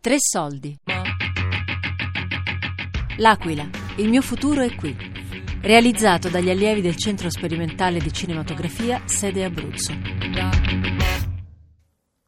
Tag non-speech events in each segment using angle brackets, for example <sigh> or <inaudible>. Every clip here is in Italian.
Tre soldi. L'Aquila, il mio futuro è qui. Realizzato dagli allievi del Centro Sperimentale di Cinematografia, sede Abruzzo.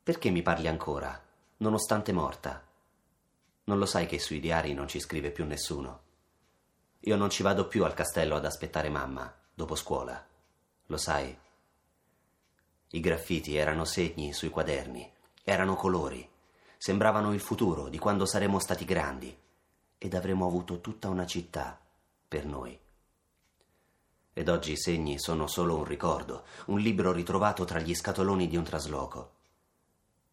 Perché mi parli ancora, nonostante morta? Non lo sai che sui diari non ci scrive più nessuno? Io non ci vado più al castello ad aspettare mamma, dopo scuola. Lo sai? I graffiti erano segni sui quaderni, erano colori, sembravano il futuro di quando saremo stati grandi ed avremo avuto tutta una città per noi. Ed oggi i segni sono solo un ricordo, un libro ritrovato tra gli scatoloni di un trasloco.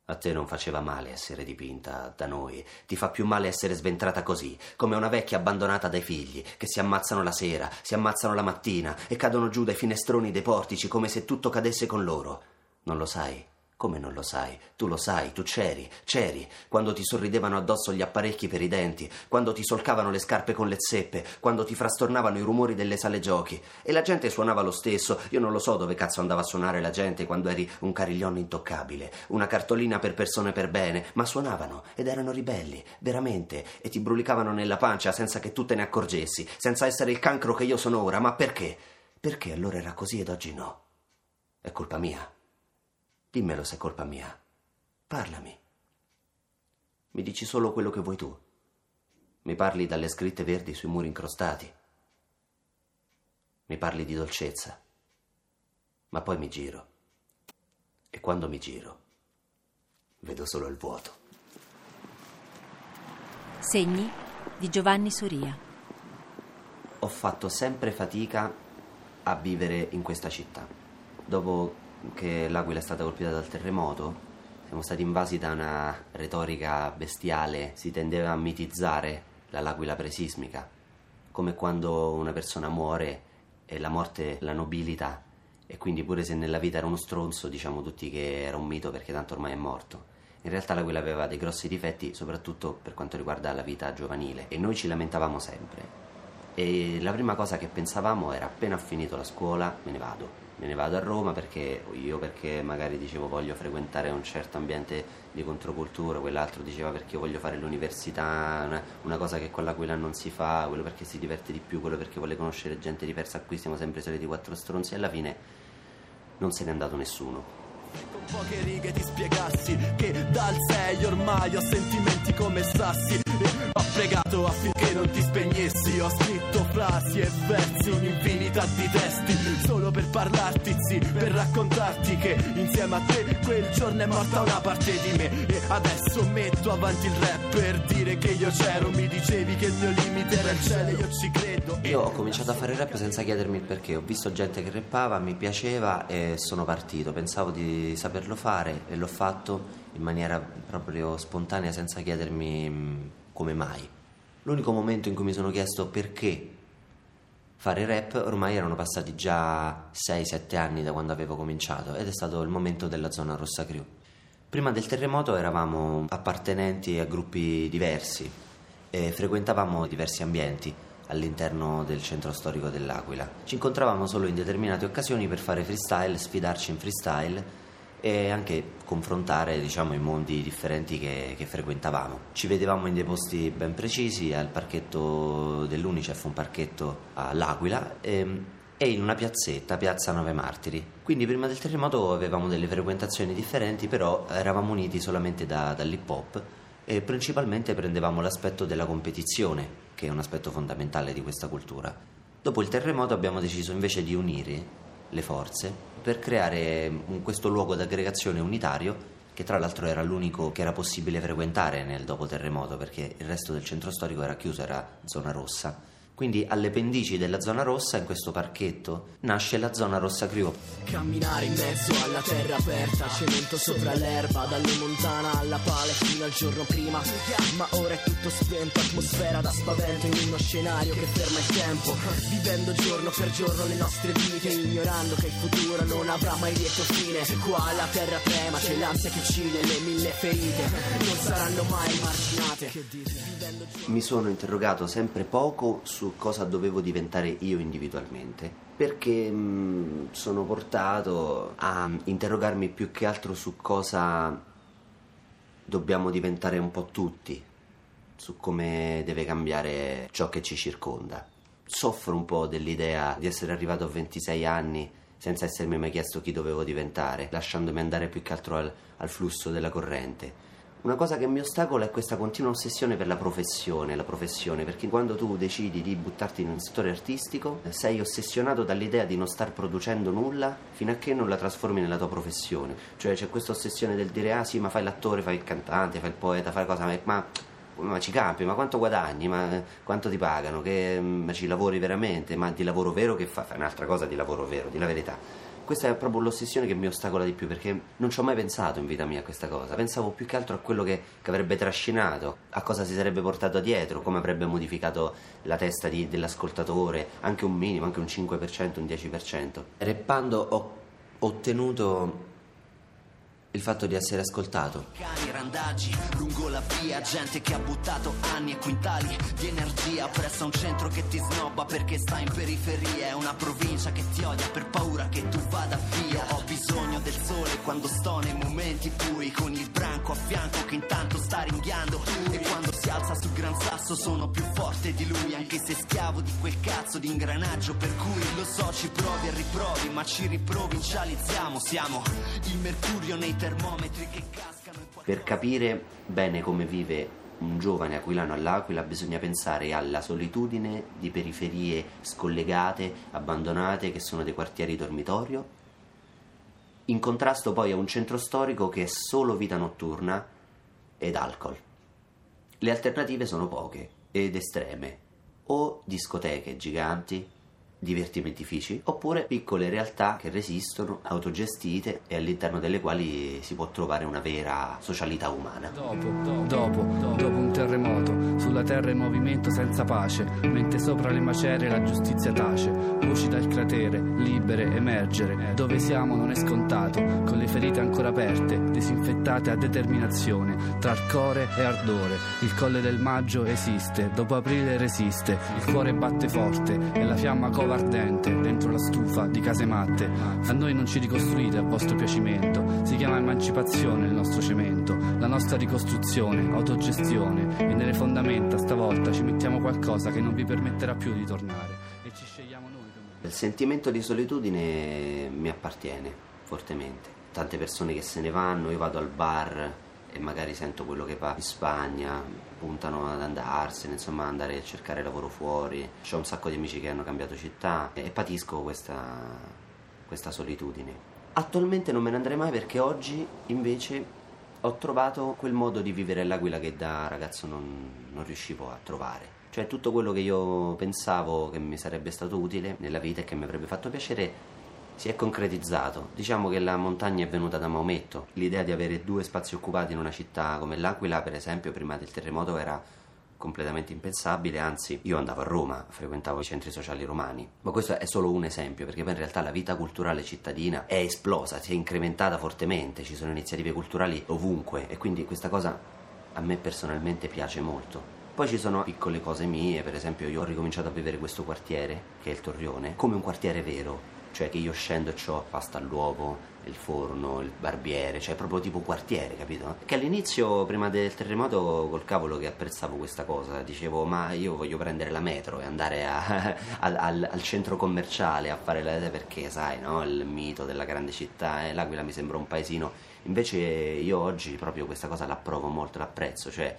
A te non faceva male essere dipinta da noi, ti fa più male essere sventrata così, come una vecchia abbandonata dai figli, che si ammazzano la sera, si ammazzano la mattina e cadono giù dai finestroni dei portici come se tutto cadesse con loro. Non lo sai? Come non lo sai? Tu lo sai, tu c'eri, c'eri, quando ti sorridevano addosso gli apparecchi per i denti, quando ti solcavano le scarpe con le zeppe, quando ti frastornavano i rumori delle sale giochi. E la gente suonava lo stesso, io non lo so dove cazzo andava a suonare la gente quando eri un cariglione intoccabile, una cartolina per persone per bene, ma suonavano ed erano ribelli, veramente, e ti brulicavano nella pancia senza che tu te ne accorgessi, senza essere il cancro che io sono ora, ma perché? Perché allora era così ed oggi no? È colpa mia. Dimmelo se è colpa mia. Parlami. Mi dici solo quello che vuoi tu. Mi parli dalle scritte verdi sui muri incrostati. Mi parli di dolcezza. Ma poi mi giro. E quando mi giro, vedo solo il vuoto. Segni di Giovanni Soria. Ho fatto sempre fatica a vivere in questa città. Dopo che l'Aquila è stata colpita dal terremoto, siamo stati invasi da una retorica bestiale, si tendeva a mitizzare la l'Aquila presismica, come quando una persona muore e la morte la nobilita e quindi pure se nella vita era uno stronzo diciamo tutti che era un mito perché tanto ormai è morto. In realtà l'Aquila aveva dei grossi difetti soprattutto per quanto riguarda la vita giovanile e noi ci lamentavamo sempre. E la prima cosa che pensavamo era appena finito la scuola me ne vado, me ne vado a Roma perché io perché magari dicevo voglio frequentare un certo ambiente di controcultura, quell'altro diceva perché voglio fare l'università, una, una cosa che con l'Aquila non si fa, quello perché si diverte di più, quello perché vuole conoscere gente diversa, qui siamo sempre soliti quattro stronzi e alla fine non se n'è andato nessuno. Con poche righe ti spiegassi che dal 6 ormai ho sentimenti come sassi. Ho pregato affinché non ti spegnessi. Ho scritto frasi e versi, un'infinità di testi Solo per parlarti, sì, per raccontarti che insieme a te quel giorno è morta una parte di me. E adesso metto avanti il rap per dire che io c'ero. Mi dicevi che il mio limite era il cielo, io ci credo. Io ho cominciato a fare rap senza chiedermi il perché. Ho visto gente che rappava, mi piaceva e sono partito. Pensavo di saperlo fare e l'ho fatto in maniera proprio spontanea senza chiedermi mm, come mai. L'unico momento in cui mi sono chiesto perché fare rap ormai erano passati già 6-7 anni da quando avevo cominciato ed è stato il momento della zona rossa crew. Prima del terremoto eravamo appartenenti a gruppi diversi e frequentavamo diversi ambienti all'interno del centro storico dell'Aquila. Ci incontravamo solo in determinate occasioni per fare freestyle, sfidarci in freestyle e anche confrontare diciamo, i mondi differenti che, che, frequentavamo. Ci vedevamo in dei posti ben precisi, al parchetto dell'Unicef, un parchetto all'Aquila, e, ehm, e in una piazzetta, Piazza Nove Martiri. Quindi prima del terremoto avevamo delle frequentazioni differenti, però eravamo uniti solamente da, dall'hip hop e principalmente prendevamo l'aspetto della competizione, che è un aspetto fondamentale di questa cultura. Dopo il terremoto abbiamo deciso invece di unire le forze per creare questo luogo d'aggregazione unitario che tra l'altro era l'unico che era possibile frequentare nel dopo terremoto perché il resto del centro storico era chiuso, era zona rossa. Quindi alle pendici della zona rossa, in questo parchetto, nasce la zona rossa Crew. Camminare in mezzo alla terra aperta, cemento sopra l'erba, dalle montana alla pale fino al giorno prima. Ma ora è tutto spento, atmosfera da spavento in uno scenario che ferma il tempo. Vivendo giorno per giorno le nostre vite, ignorando che il futuro non avrà mai lieto fine. Qua la terra trema, c'è l'ansia che uccide, le mille ferite non saranno mai marginate. Mi sono interrogato sempre poco su su cosa dovevo diventare io individualmente, perché mh, sono portato a interrogarmi più che altro su cosa dobbiamo diventare un po' tutti su come deve cambiare ciò che ci circonda. Soffro un po' dell'idea di essere arrivato a 26 anni senza essermi mai chiesto chi dovevo diventare, lasciandomi andare più che altro al, al flusso della corrente. Una cosa che mi ostacola è questa continua ossessione per la professione, la professione, perché quando tu decidi di buttarti in un settore artistico sei ossessionato dall'idea di non star producendo nulla fino a che non la trasformi nella tua professione. Cioè c'è questa ossessione del dire ah sì ma fai l'attore, fai il cantante, fai il poeta, fai cosa, ma, ma, ma ci campi, ma quanto guadagni, ma quanto ti pagano, che, ma ci lavori veramente, ma di lavoro vero che fai? Fai un'altra cosa di lavoro vero, di la verità questa è proprio l'ossessione che mi ostacola di più perché non ci ho mai pensato in vita mia a questa cosa. Pensavo più che altro a quello che, che avrebbe trascinato, a cosa si sarebbe portato dietro, come avrebbe modificato la testa di, dell'ascoltatore, anche un minimo, anche un 5%, un 10%. Reppando ho ottenuto il fatto di essere ascoltato. Cani, randaggi, lungo la via, gente che ha buttato anni e quintali di energia presso un centro che ti snobba perché sta in periferia. È una provincia che ti odia per paura che tu vada via. Ho bisogno del sole quando sto nei momenti bui, con il branco a fianco che intanto sta ringhiando. E quando si alza sul gran sasso sono più forte di lui, anche se schiavo di quel cazzo di ingranaggio. Per cui lo so, ci provi e riprovi, ma ci riprovincializziamo. Siamo il mercurio nei Per capire bene come vive un giovane aquilano all'Aquila bisogna pensare alla solitudine di periferie scollegate, abbandonate, che sono dei quartieri dormitorio, in contrasto poi a un centro storico che è solo vita notturna ed alcol. Le alternative sono poche ed estreme, o discoteche giganti, divertimentifici, oppure piccole realtà che resistono, autogestite e all'interno delle quali si può trovare una vera socialità umana. Dopo, dopo, dopo un terremoto, sulla terra in movimento senza pace, mentre sopra le macerie la giustizia tace, voci dal cratere, libere, emergere, dove siamo non è scontato, con le ferite ancora aperte, disinfettate a determinazione, tra arcore e ardore, il colle del maggio esiste, dopo aprile resiste, il cuore batte forte e la fiamma cova ardente dentro la stufa di case matte. A noi non ci ricostruite a vostro piacimento, si chiama emancipazione il nostro cemento, la nostra ricostruzione, autogestione e nelle fondamenta stavolta ci mettiamo qualcosa che non vi permetterà più di tornare e ci scegliamo noi. Il sentimento di solitudine mi appartiene fortemente. Tante persone che se ne vanno, io vado al bar e magari sento quello che va in Spagna, puntano ad andarsene, insomma andare a cercare lavoro fuori. Ho un sacco di amici che hanno cambiato città e patisco questa, questa solitudine. Attualmente non me ne andrei mai perché oggi invece ho trovato quel modo di vivere l'Aquila che da ragazzo non, non riuscivo a trovare. Cioè tutto quello che io pensavo che mi sarebbe stato utile nella vita e che mi avrebbe fatto piacere si è concretizzato. Diciamo che la montagna è venuta da Maometto. L'idea di avere due spazi occupati in una città come l'Aquila, per esempio, prima del terremoto era completamente impensabile, anzi io andavo a Roma, frequentavo i centri sociali romani, ma questo è solo un esempio perché poi in realtà la vita culturale cittadina è esplosa, si è incrementata fortemente, ci sono iniziative culturali ovunque e quindi questa cosa a me personalmente piace molto. Poi ci sono piccole cose mie, per esempio io ho ricominciato a vivere questo quartiere, che è il Torrione, come un quartiere vero, cioè che io scendo e ho pasta all'uovo, il forno, il barbiere, cioè proprio tipo quartiere, capito? Che all'inizio, prima del terremoto, col cavolo che apprezzavo questa cosa, dicevo ma io voglio prendere la metro e andare a, <laughs> al, al, al, centro commerciale a fare la perché sai, no? Il mito della grande città, eh, l'Aquila mi sembra un paesino, invece io oggi proprio questa cosa l'approvo molto, l'apprezzo, cioè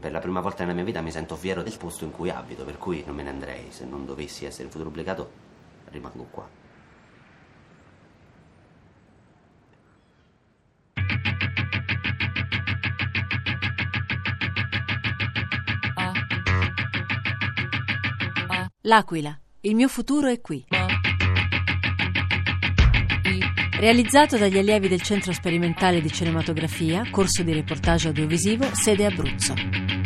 per la prima volta nella mia vita mi sento fiero del posto in cui abito, per cui non me ne andrei se non dovessi essere in futuro obbligato rimango qua. L'Aquila, il mio futuro è qui. Realizzato dagli allievi del Centro Sperimentale di Cinematografia, corso di reportage audiovisivo, sede Abruzzo.